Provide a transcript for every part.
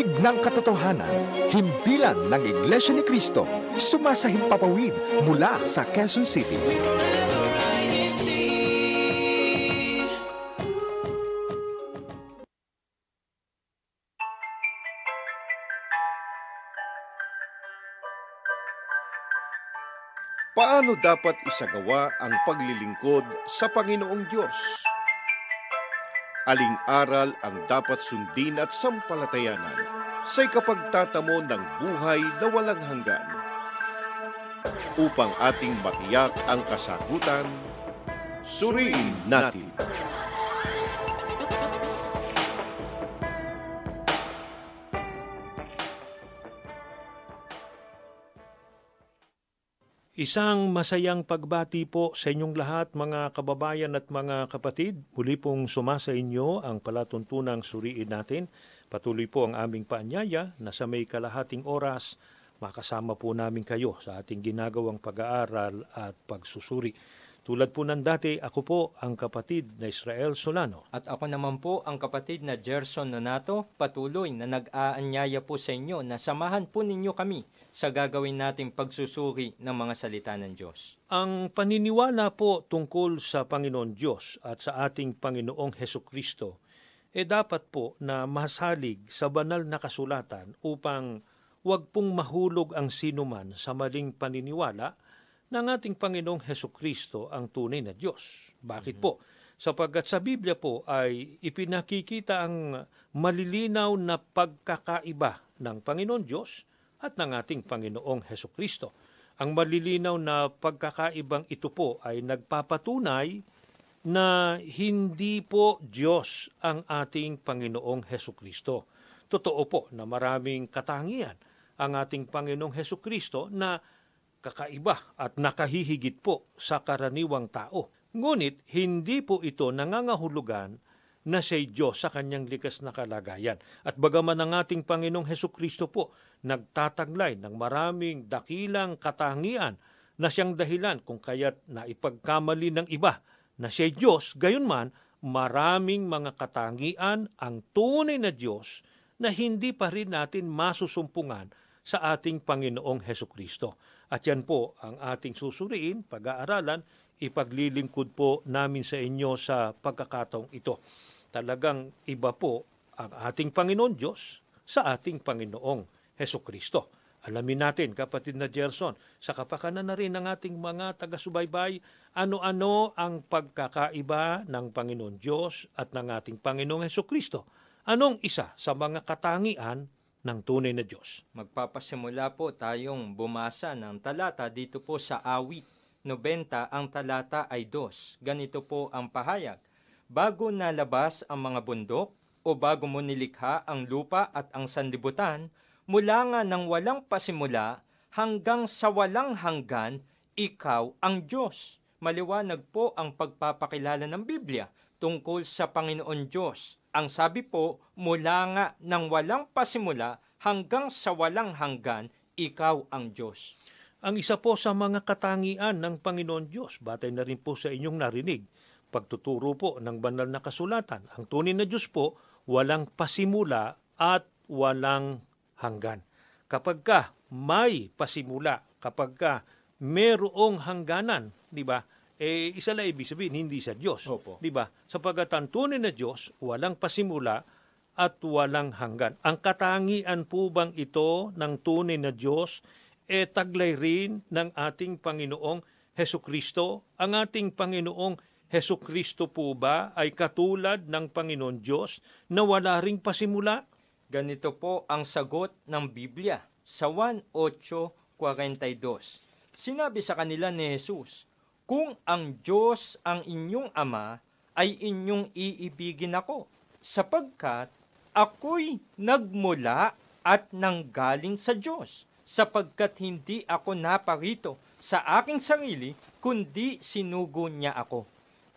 Tinig ng katotohanan, himpilan ng Iglesia ni Cristo, sumasahimpapawid mula sa Quezon City. Paano dapat isagawa ang paglilingkod sa Panginoong Diyos? Aling aral ang dapat sundin at sampalatayanan sa ikapagtatamo ng buhay na walang hanggan? Upang ating matiyak ang kasagutan, suriin natin. Isang masayang pagbati po sa inyong lahat mga kababayan at mga kapatid. Muli pong sumasa inyo ang palatuntunang suriin natin. Patuloy po ang aming paanyaya na sa may kalahating oras makasama po namin kayo sa ating ginagawang pag-aaral at pagsusuri. Tulad po ng dati, ako po ang kapatid na Israel Solano. At ako naman po ang kapatid na Gerson Nonato, patuloy na nag-aanyaya po sa inyo na samahan po ninyo kami sa gagawin nating pagsusuri ng mga salita ng Diyos. Ang paniniwala po tungkol sa Panginoon Diyos at sa ating Panginoong Heso Kristo e eh dapat po na masalig sa banal na kasulatan upang huwag pong mahulog ang sinuman sa maling paniniwala ng ating Panginoong Heso Kristo ang tunay na Diyos. Bakit mm-hmm. po? Sapagkat sa Biblia po ay ipinakikita ang malilinaw na pagkakaiba ng Panginoon Diyos at ng ating Panginoong Heso Kristo. Ang malilinaw na pagkakaibang ito po ay nagpapatunay na hindi po Diyos ang ating Panginoong Heso Kristo. Totoo po na maraming katangian ang ating Panginoong Heso Kristo na kakaiba at nakahihigit po sa karaniwang tao. Ngunit hindi po ito nangangahulugan na siya'y Diyos sa kanyang likas na kalagayan. At bagaman ang ating Panginoong Heso Kristo po nagtataglay ng maraming dakilang katangian na siyang dahilan kung kaya't naipagkamali ng iba na siya'y Diyos, gayon man maraming mga katangian ang tunay na Diyos na hindi pa rin natin masusumpungan sa ating Panginoong Heso Kristo. At yan po ang ating susuriin, pag-aaralan, ipaglilingkod po namin sa inyo sa pagkakataong ito. Talagang iba po ang ating Panginoon Diyos sa ating Panginoong Heso Kristo. Alamin natin, kapatid na Gerson, sa kapakanan na rin ng ating mga taga-subaybay, ano-ano ang pagkakaiba ng Panginoon Diyos at ng ating Panginoong Heso Kristo. Anong isa sa mga katangian ng tunay na Diyos. Magpapasimula po tayong bumasa ng talata dito po sa awit 90 ang talata ay dos. Ganito po ang pahayag. Bago nalabas ang mga bundok o bago mo nilikha ang lupa at ang sanlibutan, mula nga ng walang pasimula hanggang sa walang hanggan, ikaw ang Diyos. Maliwanag po ang pagpapakilala ng Biblia tungkol sa Panginoon Diyos ang sabi po, mula nga ng walang pasimula hanggang sa walang hanggan, ikaw ang Diyos. Ang isa po sa mga katangian ng Panginoon Diyos, batay na rin po sa inyong narinig, pagtuturo po ng banal na kasulatan. Ang tunay na Diyos po, walang pasimula at walang hanggan. Kapag ka may pasimula, kapag ka merong hangganan, di ba? Eh isa lang ibig sabihin, hindi sa Diyos. Opo. Di ba? Sapagkat ang tunay na Diyos, walang pasimula at walang hanggan. Ang katangian po bang ito ng tunay na Diyos, eh taglay rin ng ating Panginoong Heso Kristo? Ang ating Panginoong Heso Kristo po ba ay katulad ng Panginoon Diyos na wala ring pasimula? Ganito po ang sagot ng Biblia sa 1.8.42. Sinabi sa kanila ni Jesus, kung ang Diyos ang inyong ama, ay inyong iibigin ako, sapagkat ako'y nagmula at nanggaling sa Diyos, sapagkat hindi ako naparito sa aking sarili, kundi sinugo niya ako.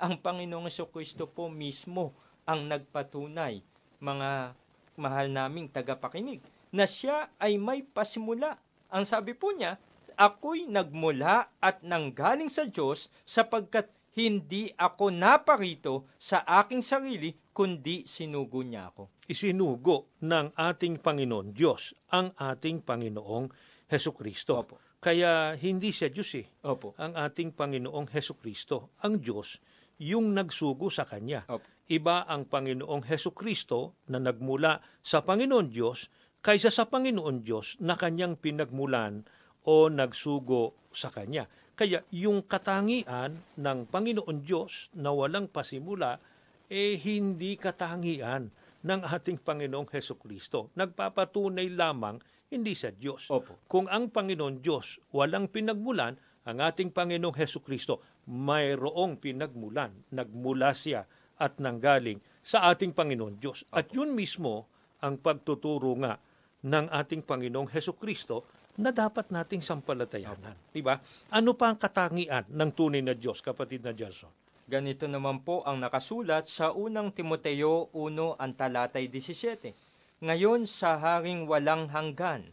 Ang Panginoong Kristo po mismo ang nagpatunay, mga mahal naming tagapakinig, na siya ay may pasimula. Ang sabi po niya, ako'y nagmula at nanggaling sa Diyos sapagkat hindi ako naparito sa aking sarili, kundi sinugo niya ako. Isinugo ng ating Panginoon Diyos ang ating Panginoong Heso Kristo. Opo. Kaya hindi siya Diyos eh. Opo. Ang ating Panginoong Heso Kristo, ang Diyos, yung nagsugo sa Kanya. Opo. Iba ang Panginoong Heso Kristo na nagmula sa Panginoon Diyos kaysa sa Panginoon Diyos na Kanyang pinagmulan o nagsugo sa Kanya. Kaya yung katangian ng Panginoon Diyos na walang pasimula, eh hindi katangian ng ating Panginoong Heso Kristo. Nagpapatunay lamang hindi sa Diyos. Opo. Kung ang Panginoon Diyos walang pinagmulan, ang ating Panginoong Heso Kristo mayroong pinagmulan. Nagmula siya at nanggaling sa ating Panginoon Diyos. At yun mismo ang pagtuturo nga ng ating Panginoong Heso Kristo na dapat nating sampalatayanan. Di ba? Ano pa ang katangian ng tunay na Diyos, kapatid na Jason? Ganito naman po ang nakasulat sa unang Timoteo 1 ang talatay 17. Ngayon sa haring walang hanggan,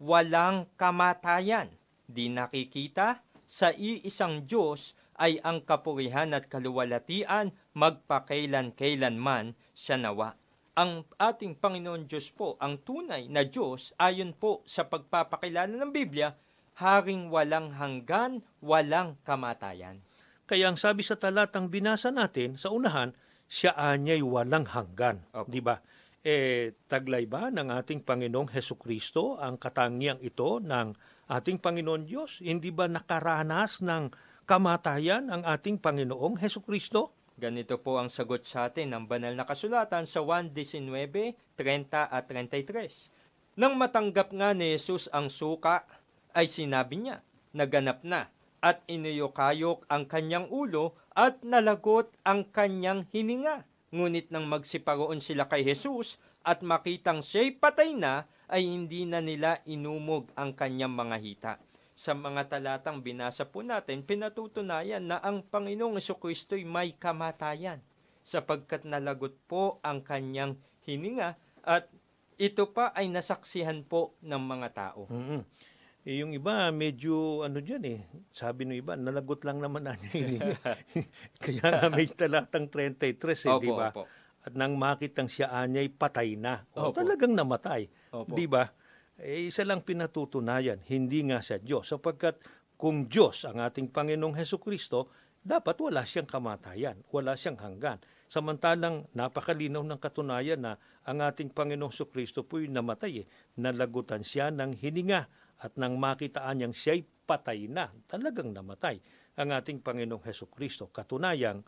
walang kamatayan, di nakikita, sa iisang Diyos ay ang kapurihan at kaluwalatian magpakailan-kailanman siya nawa. Ang ating Panginoon Diyos po, ang tunay na Diyos, ayon po sa pagpapakilala ng Biblia, haring walang hanggan, walang kamatayan. Kaya ang sabi sa talatang binasa natin sa unahan, siya anya'y walang hanggan. Opo. Di ba? Eh, taglay ba ng ating Panginoong Heso Kristo ang katangiang ito ng ating Panginoon Diyos? Hindi ba nakaranas ng kamatayan ang ating Panginoong Heso Kristo? Ganito po ang sagot sa atin ng banal na kasulatan sa 1.19, 30 at 33. Nang matanggap nga ni Jesus ang suka, ay sinabi niya, naganap na, at inuyokayok ang kanyang ulo at nalagot ang kanyang hininga. Ngunit nang magsiparoon sila kay Jesus at makitang siya'y patay na, ay hindi na nila inumog ang kanyang mga hita sa mga talatang binasa po natin, pinatutunayan na ang Panginoong Kristo'y may kamatayan sapagkat nalagot po ang kanyang hininga at ito pa ay nasaksihan po ng mga tao. mm Eh, yung iba, medyo ano dyan eh. Sabi ng iba, nalagot lang naman na niya. Kaya nga may talatang 33 eh, di ba? At nang makitang siya anya'y patay na. O, Opo. talagang namatay. Di ba? Eh, isa lang pinatutunayan, hindi nga sa Diyos. Sapagkat kung Diyos ang ating Panginoong Heso Kristo, dapat wala siyang kamatayan, wala siyang hanggan. Samantalang napakalinaw ng katunayan na ang ating Panginoong Heso Kristo po'y namatay eh. Nalagutan siya ng hininga at nang makitaan niyang siya'y patay na, talagang namatay ang ating Panginoong Heso Kristo. Katunayang,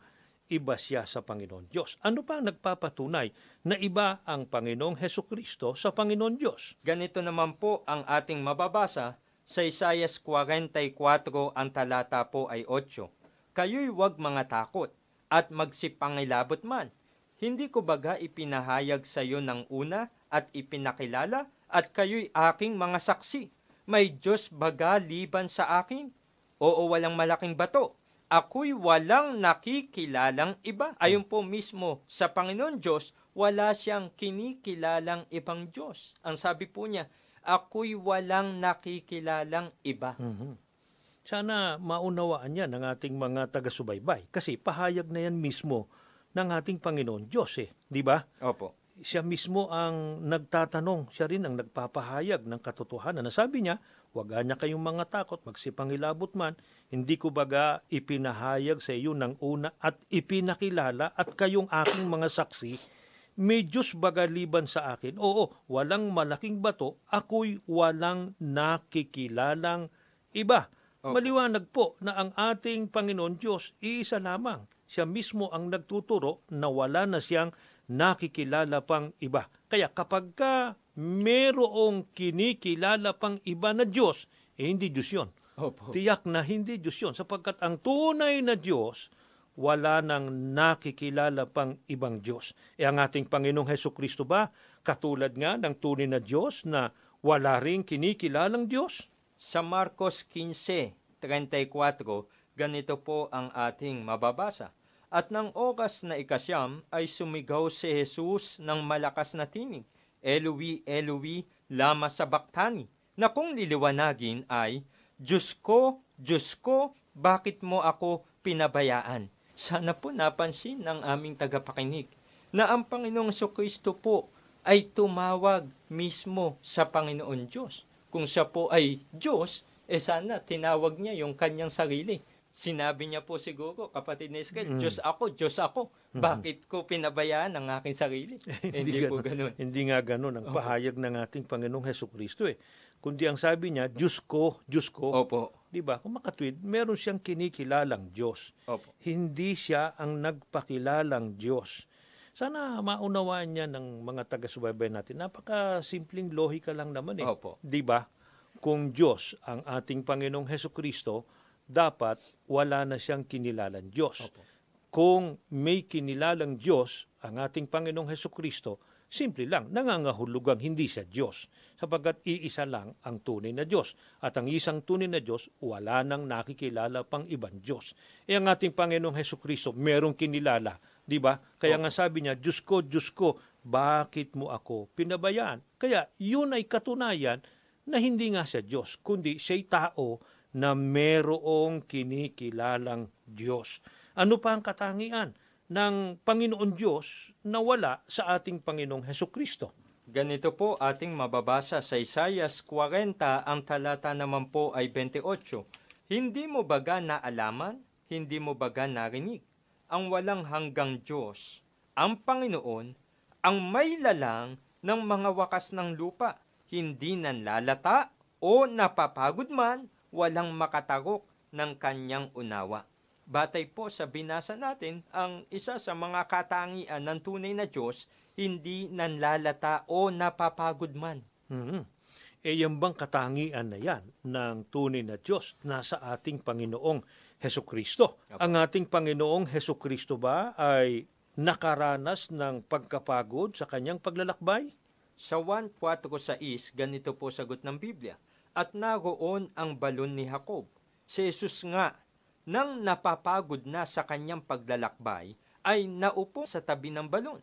iba siya sa Panginoon Diyos. Ano pa ang nagpapatunay na iba ang Panginoong Heso Kristo sa Panginoon Diyos? Ganito naman po ang ating mababasa sa Isayas 44 ang talata po ay 8. Kayo'y huwag mga takot at magsipangilabot man. Hindi ko baga ipinahayag sa iyo ng una at ipinakilala at kayo'y aking mga saksi. May Diyos baga liban sa akin? Oo, walang malaking bato. Ako'y walang nakikilalang iba. Ayon po mismo sa Panginoon Diyos, wala siyang kinikilalang ibang Diyos. Ang sabi po niya, ako'y walang nakikilalang iba. Sana maunawaan yan ng ating mga taga-subaybay kasi pahayag na yan mismo ng ating Panginoon Diyos eh. Di ba? Opo. Siya mismo ang nagtatanong, siya rin ang nagpapahayag ng katotohanan. Nasabi niya, wag niya kayong mga takot, magsipangilabot man, hindi ko baga ipinahayag sa iyo ng una at ipinakilala at kayong aking mga saksi, may Diyos baga liban sa akin. Oo, walang malaking bato, ako'y walang nakikilalang iba. Opo. Maliwanag po na ang ating Panginoon Diyos, iisa lamang. Siya mismo ang nagtuturo na wala na siyang nakikilala pang iba. Kaya kapag ka merong kinikilala pang iba na Diyos, eh hindi Diyos yun. Opo. Tiyak na hindi Diyos yun. Sapagkat ang tunay na Diyos, wala nang nakikilala pang ibang Diyos. E ang ating Panginoong Heso Kristo ba, katulad nga ng tunay na Diyos na wala ring kinikilalang Diyos? Sa Marcos 15:34, ganito po ang ating mababasa. At ng oras na ikasyam ay sumigaw si Jesus ng malakas na tinig, Eloi, Eloi, lama sabaktani, na kung liliwanagin ay, Diyos ko, Diyos ko, bakit mo ako pinabayaan? Sana po napansin ng aming tagapakinig na ang Panginoong Kristo po ay tumawag mismo sa Panginoon Diyos. Kung siya po ay Diyos, eh sana tinawag niya yung kanyang sarili. Sinabi niya po siguro, kapatid ni Israel, Mm. Diyos ako, Diyos ako. Bakit ko pinabayaan ang aking sarili? Hindi po ganun. Hindi nga ganun ang Opo. pahayag ng ating Panginoong Heso Kristo eh. Kundi ang sabi niya, Diyos ko, Diyos ko. Opo. Di ba? Kung makatwid, meron siyang kinikilalang Diyos. Opo. Hindi siya ang nagpakilalang Diyos. Sana maunawaan niya ng mga taga-subaybay natin. Napaka-simpleng lohika lang naman eh. Opo. Di ba? Kung Diyos ang ating Panginoong Heso Kristo, dapat wala na siyang kinilalang Diyos. Opo. Kung may kinilalang Diyos ang ating Panginoong Heso Kristo, simple lang, nangangahulugang hindi siya Diyos. Sapagkat iisa lang ang tunay na Diyos. At ang isang tunay na Diyos, wala nang nakikilala pang ibang Diyos. E ang ating Panginoong Heso Kristo, merong kinilala. Di ba? Kaya nga sabi niya, Diyos ko, Diyos ko, bakit mo ako pinabayaan? Kaya yun ay katunayan na hindi nga siya Diyos, kundi siya'y tao na merong kinikilalang Diyos. Ano pa ang katangian ng Panginoon Diyos na wala sa ating Panginoong Heso Kristo? Ganito po ating mababasa sa Isayas 40, ang talata naman po ay 28. Hindi mo baga naalaman? Hindi mo baga narinig? Ang walang hanggang Diyos, ang Panginoon, ang may lalang ng mga wakas ng lupa, hindi nanlalata o napapagod man, walang makatarok ng kanyang unawa. Batay po sa binasa natin, ang isa sa mga katangian ng tunay na Diyos, hindi nanlalata o napapagod man. Mhm. E yan bang katangian na yan ng tunay na Diyos nasa ating Panginoong Heso Kristo? Apo. Ang ating Panginoong Heso Kristo ba ay nakaranas ng pagkapagod sa kanyang paglalakbay? Sa 1.4.6, ganito po sagot ng Biblia, At naroon ang balon ni Jacob. Si Jesus nga, nang napapagod na sa kanyang paglalakbay, ay naupo sa tabi ng balon.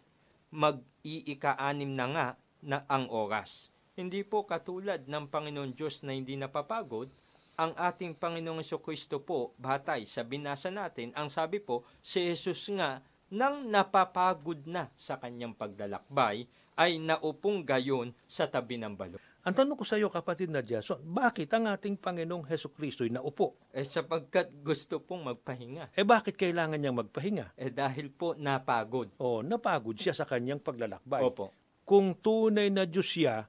Mag-iika-anim na nga na ang oras. Hindi po katulad ng Panginoon Diyos na hindi napapagod, ang ating Panginoong Kristo po, batay sa binasa natin, ang sabi po, si Jesus nga, nang napapagod na sa kanyang paglalakbay, ay naupong gayon sa tabi ng balon. Ang tanong ko sa iyo, kapatid na Jason, bakit ang ating Panginoong Heso Kristo ay naupo? Eh sapagkat gusto pong magpahinga. Eh bakit kailangan niyang magpahinga? Eh dahil po napagod. O napagod siya sa kanyang paglalakbay. Opo. Kung tunay na Diyos siya,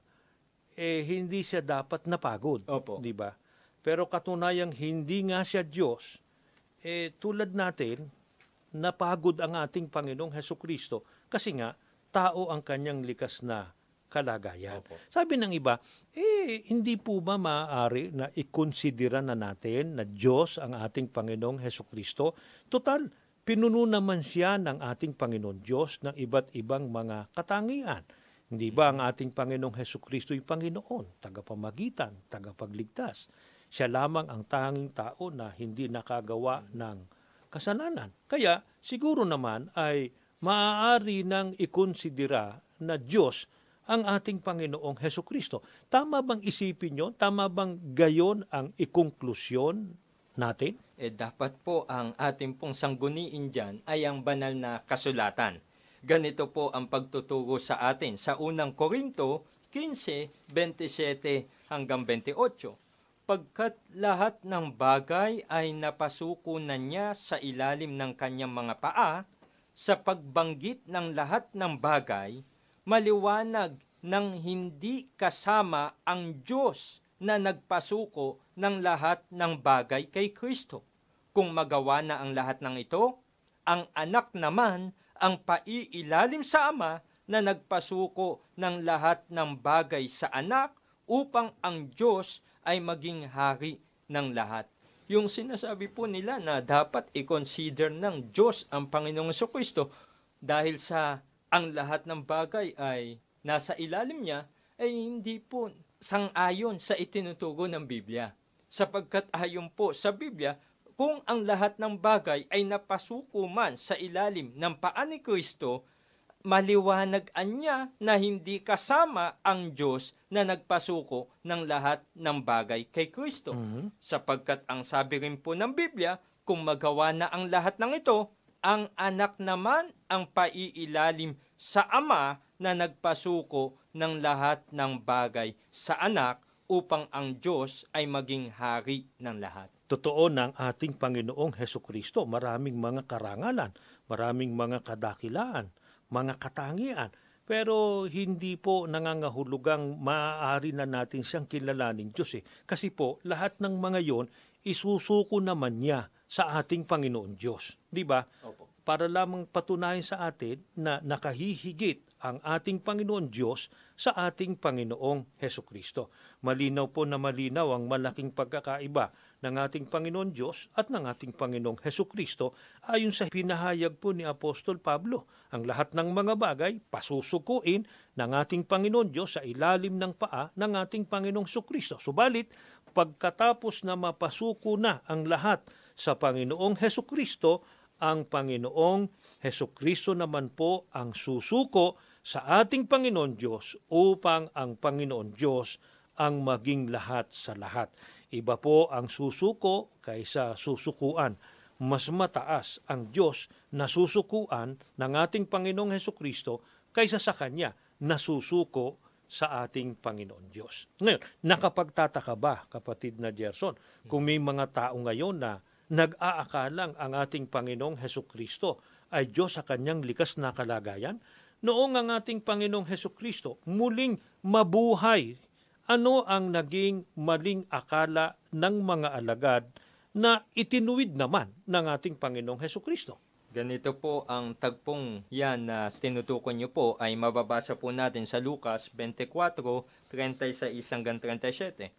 eh hindi siya dapat napagod. Opo. Di ba? Pero katunayang hindi nga siya Diyos, eh tulad natin, napagod ang ating Panginoong Heso Kristo kasi nga tao ang kanyang likas na kalagayan. Opo. Sabi ng iba, eh hindi po ba maaari na ikonsidera na natin na Diyos ang ating Panginoong Heso Kristo? Total, pinuno naman siya ng ating Panginoon Diyos ng iba't ibang mga katangian. Hindi ba ang ating Panginoong Heso Kristo yung Panginoon, tagapamagitan, tagapagligtas? Siya lamang ang tanging tao na hindi nakagawa ng kasalanan. Kaya siguro naman ay maaari nang ikonsidera na Diyos ang ating Panginoong Heso Kristo. Tama bang isipin nyo? Tama bang gayon ang ikonklusyon natin? Eh dapat po ang ating pong sangguniin dyan ay ang banal na kasulatan. Ganito po ang pagtuturo sa atin sa unang Korinto 15, 27 hanggang 28. Pagkat lahat ng bagay ay napasuko na niya sa ilalim ng kanyang mga paa, sa pagbanggit ng lahat ng bagay, maliwanag ng hindi kasama ang Diyos na nagpasuko ng lahat ng bagay kay Kristo. Kung magawa na ang lahat ng ito, ang anak naman ang paiilalim sa Ama na nagpasuko ng lahat ng bagay sa anak upang ang Diyos ay maging hari ng lahat. Yung sinasabi po nila na dapat i-consider ng Diyos ang Panginoong Kristo dahil sa ang lahat ng bagay ay nasa ilalim niya, ay hindi po sang-ayon sa itinuturo ng Biblia. Sapagkat ayon po sa Biblia, kung ang lahat ng bagay ay napasuko man sa ilalim ng paa ni Kristo, maliwanag niya na hindi kasama ang Diyos na nagpasuko ng lahat ng bagay kay Kristo. Sapagkat ang sabi rin po ng Biblia, kung magawa na ang lahat ng ito, ang anak naman ang paiilalim sa Ama na nagpasuko ng lahat ng bagay sa anak upang ang Diyos ay maging hari ng lahat. Totoo ng ating Panginoong Heso Kristo, maraming mga karangalan, maraming mga kadakilaan, mga katangian, pero hindi po nangangahulugang maaari na natin siyang kilalaning Diyos eh. Kasi po, lahat ng mga yon isusuko naman niya sa ating Panginoon Diyos. Di ba? Opo. Para lamang patunayan sa atin na nakahihigit ang ating Panginoon Diyos sa ating Panginoong Heso Kristo. Malinaw po na malinaw ang malaking pagkakaiba ng ating Panginoon Diyos at ng ating Panginoong Heso Kristo ayon sa pinahayag po ni Apostol Pablo. Ang lahat ng mga bagay pasusukuin ng ating Panginoon Diyos sa ilalim ng paa ng ating Panginoong Heso Kristo. Subalit, pagkatapos na mapasuko na ang lahat sa Panginoong Heso Kristo, ang Panginoong Heso Kristo naman po ang susuko sa ating Panginoon Diyos upang ang Panginoon Diyos ang maging lahat sa lahat. Iba po ang susuko kaysa susukuan. Mas mataas ang Diyos na susukuan ng ating Panginoong Heso Kristo kaysa sa Kanya na susuko sa ating Panginoon Diyos. Ngayon, nakapagtataka ba, kapatid na Gerson, kung may mga tao ngayon na nag-aakalang ang ating Panginoong Heso Kristo ay Diyos sa kanyang likas na kalagayan? Noong ang ating Panginoong Heso Kristo muling mabuhay, ano ang naging maling akala ng mga alagad na itinuwid naman ng ating Panginoong Heso Kristo? Ganito po ang tagpong yan na tinutukoy niyo po ay mababasa po natin sa Lucas 24, 36 hanggang 37.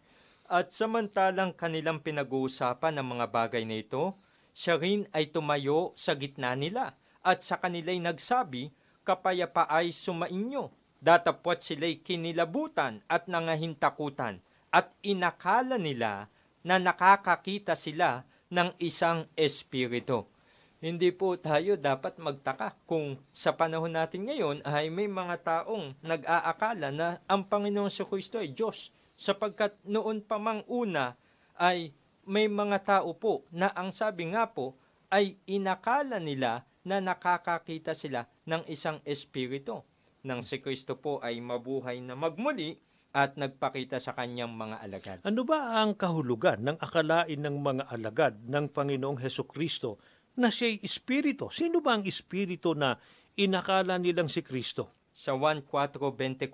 At samantalang kanilang pinag-uusapan ng mga bagay na ito, siya rin ay tumayo sa gitna nila at sa kanila'y nagsabi, kapayapa ay sumainyo. Datapwat sila'y kinilabutan at nangahintakutan at inakala nila na nakakakita sila ng isang espiritu. Hindi po tayo dapat magtaka kung sa panahon natin ngayon ay may mga taong nag-aakala na ang Panginoong Kristo ay Diyos sapagkat noon pa mang una ay may mga tao po na ang sabi nga po ay inakala nila na nakakakita sila ng isang espiritu nang si Kristo po ay mabuhay na magmuli at nagpakita sa kanyang mga alagad. Ano ba ang kahulugan ng akalain ng mga alagad ng Panginoong Heso Kristo na siya'y espiritu? Sino ba ang espiritu na inakala nilang si Kristo? Sa 1 4.24,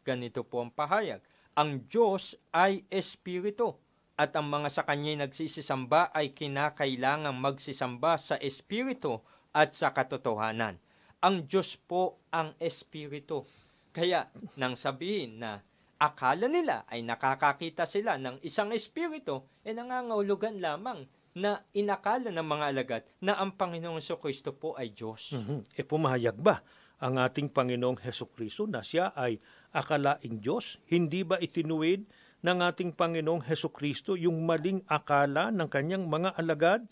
ganito po ang pahayag. Ang Diyos ay espiritu at ang mga sa kanya'y nagsisisamba ay kinakailangang magsisamba sa espiritu at sa katotohanan. Ang Diyos po ang espiritu. Kaya nang sabihin na akala nila ay nakakakita sila ng isang espiritu, eh nangangahulugan lamang na inakala ng mga alagad na ang Panginoong Kristo po ay Diyos. Mhm. E pumahayag ba ang ating Panginoong Heso Kristo na siya ay akalaing Diyos? Hindi ba itinuwid ng ating Panginoong Heso Kristo yung maling akala ng kanyang mga alagad?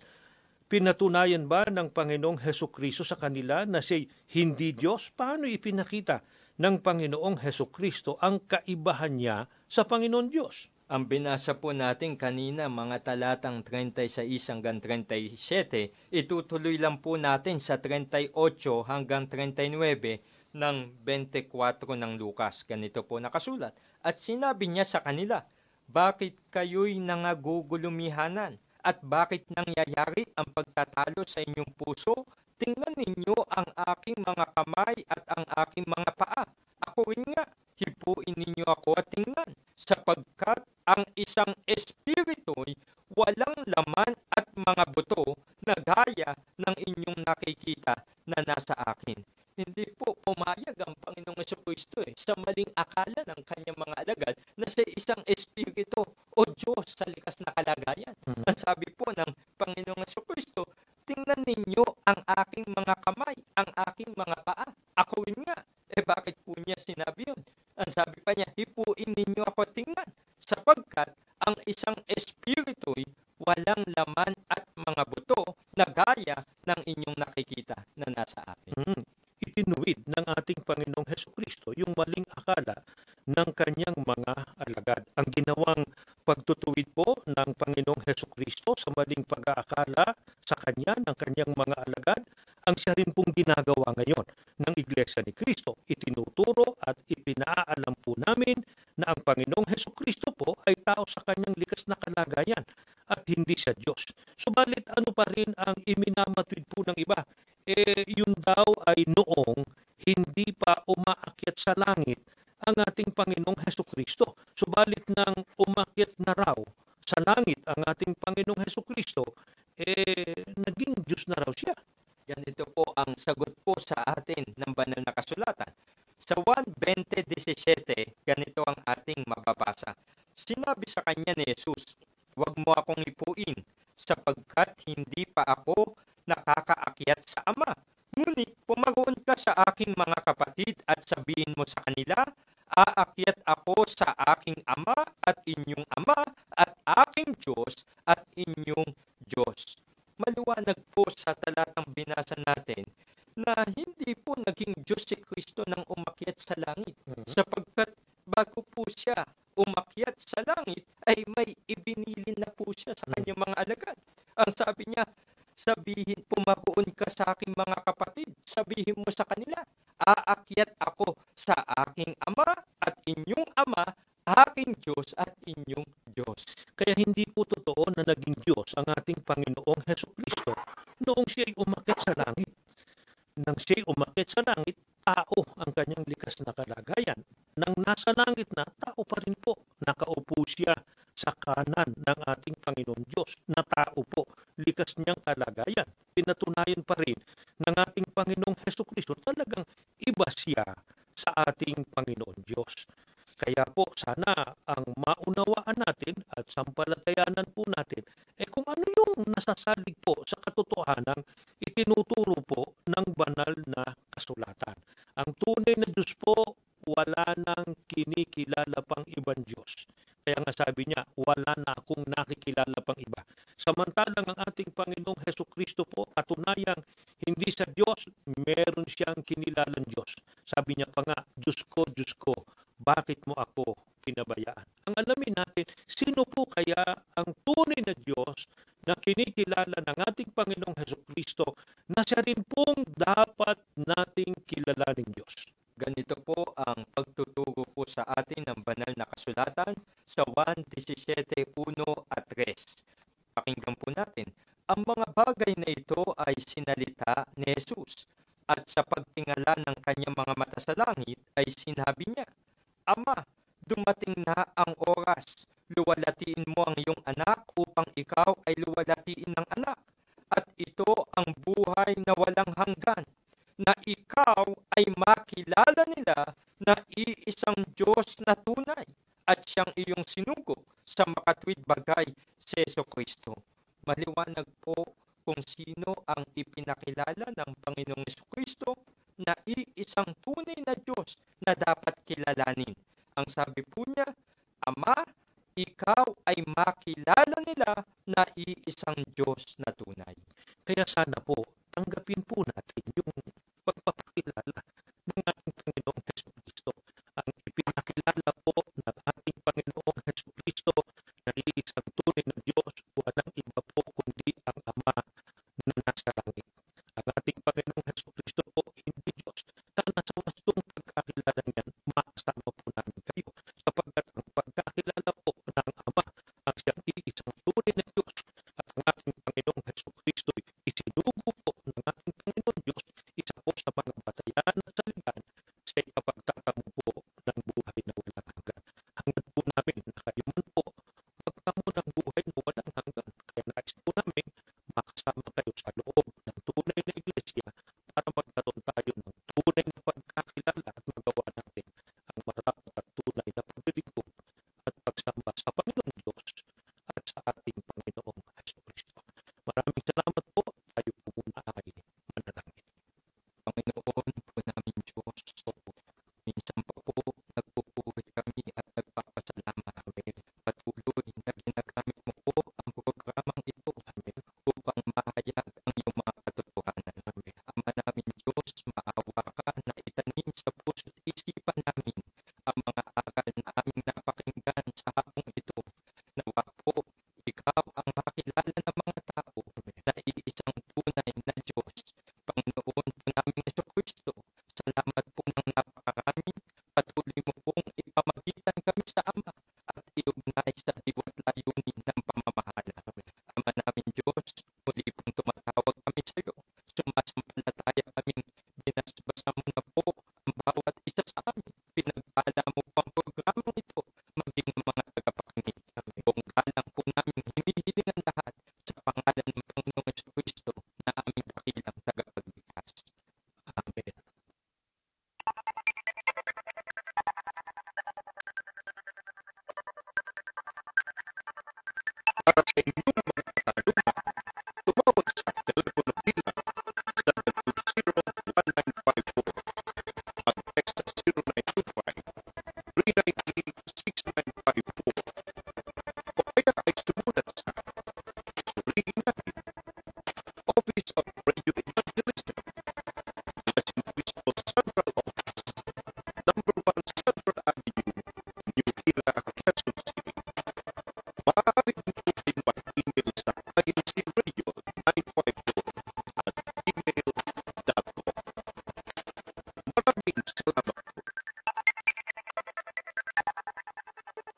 Pinatunayan ba ng Panginoong Heso Kristo sa kanila na siya hindi Diyos? Paano ipinakita ng Panginoong Heso Kristo ang kaibahan niya sa Panginoon Diyos? Ang binasa po natin kanina, mga talatang 36 hanggang 37, itutuloy lang po natin sa 38 hanggang 39 ng 24 ng Lukas. Ganito po nakasulat. At sinabi niya sa kanila, Bakit kayo'y nangagugulumihanan? At bakit nangyayari ang pagtatalo sa inyong puso? Tingnan ninyo ang aking mga kamay at ang aking mga paa. Ako rin nga, hipuin ninyo ako at tingnan, sapagkat ang isang espiritu'y walang laman at mga buto na gaya ng inyong nakikita na nasa akin. Hindi po pumayag ang Panginoong Kristo eh, sa maling akala ng kanyang mga alagad na sa isang espiritu o Diyos sa likas na kalagayan. Ang sabi po ng Panginoong Kristo, tingnan ninyo ang aking mga kamay, ang aking mga paa. Ako rin nga. Eh bakit po niya sinabi yun? Ang sabi pa niya, hipuin ninyo ako tingnan, sapagkat ang isang espiritu'y walang laman at mga buto na gaya ng inyong nakikita na nasa akin. Mm, itinuwid ng ating Panginoong Heso Kristo yung maling akala ng kanyang mga alagad. Ang ginawang pagtutuwid po ng Panginoong Heso Kristo sa maling pag-aakala sa kanya ng kanyang mga alagad, ang siya rin pong ginagawa ngayon ng Iglesia ni Kristo. Itinuturo at ipinaalam po namin na ang Panginoong Heso Kristo po ay tao sa kanyang likas na kalagayan at hindi siya Diyos. Subalit ano pa rin ang iminamatwid po ng iba? Eh, yun daw ay noong hindi pa umaakyat sa langit ang ating Panginoong Heso Kristo. Subalit nang umakyat na raw sa langit ang ating Panginoong Heso Kristo, eh, naging Diyos na raw siya. Ganito po ang sagot po sa atin ng banal na kasulatan. Sa 1.20.17, ganito ang ating mababasa. Sinabi sa kanya ni Jesus, Huwag mo akong ipuin, sapagkat hindi pa ako nakakaakyat sa Ama. Ngunit pumaroon ka sa aking mga kapatid at sabihin mo sa kanila, Aakyat ako sa aking Ama at inyong Ama at aking Diyos at inyong Diyos maliwanag po sa talatang binasa natin na hindi po naging Diyos si Kristo nang umakyat sa langit. Sapagkat bago po siya umakyat sa langit, ay may ibinilin na po siya sa kanyang mga alagad. Ang sabi niya, sabihin, pumaroon ka sa aking mga kapatid, sabihin mo sa kanila, aakyat ako sa aking ama at inyong ama, aking Diyos at inyong Diyos. Kaya hindi po totoo na naging Diyos ang ating Panginoong Heso Kristo noong siya'y umakyat sa langit. Nang siya'y umakyat sa langit, tao ang kanyang likas na kalagayan. Nang nasa langit na, tao pa rin po. Nakaupo siya sa kanan ng ating Panginoon Diyos na tao po, likas niyang kalagayan. Pinatunayan pa rin ng ating Panginoong Heso Kristo talagang iba siya sa ating Panginoon Diyos. Kaya po sana ang maunawaan natin at sampalatayanan po natin eh kung ano yung nasasalig po sa katotohanan itinuturo po ng banal na kasulatan. Ang tunay na Diyos po wala nang kinikilala pang ibang Diyos. Kaya nga sabi niya, wala na akong nakikilala pang iba. Samantalang ang ating Panginoong Heso Kristo po, katunayang hindi sa Diyos, meron siyang kinilalang Diyos. Sabi niya pa nga, Diyos ko, Diyos ko, bakit mo ako pinabayaan? Ang alamin natin, sino po kaya ang tunay na Diyos na kinikilala ng ating Panginoong Heso Kristo na siya rin pong dapat nating kilalaning Diyos. Ganito po ang pagtuturo po sa atin ng banal na kasulatan sa 1.17.1 at 3. Pakinggan po natin, ang mga bagay na ito ay sinalita ni Jesus at sa pagtingala ng kanyang mga mata sa langit ay sinabi niya, Ama, dumating na ang oras. Luwalatiin mo ang iyong anak upang ikaw ay luwalatiin ng anak. At ito ang buhay na walang hanggan, na ikaw ay makilala nila na iisang Diyos na tunay at siyang iyong sinugo sa makatwid bagay si Yeso Kristo. Maliwanag po kung sino ang ipinakilala ng Panginoong Kristo na iisang tunay na Diyos na dapat kilalanin. Ang sabi po niya, Ama, ikaw ay makilala nila na iisang Diyos na tunay. Kaya sana po,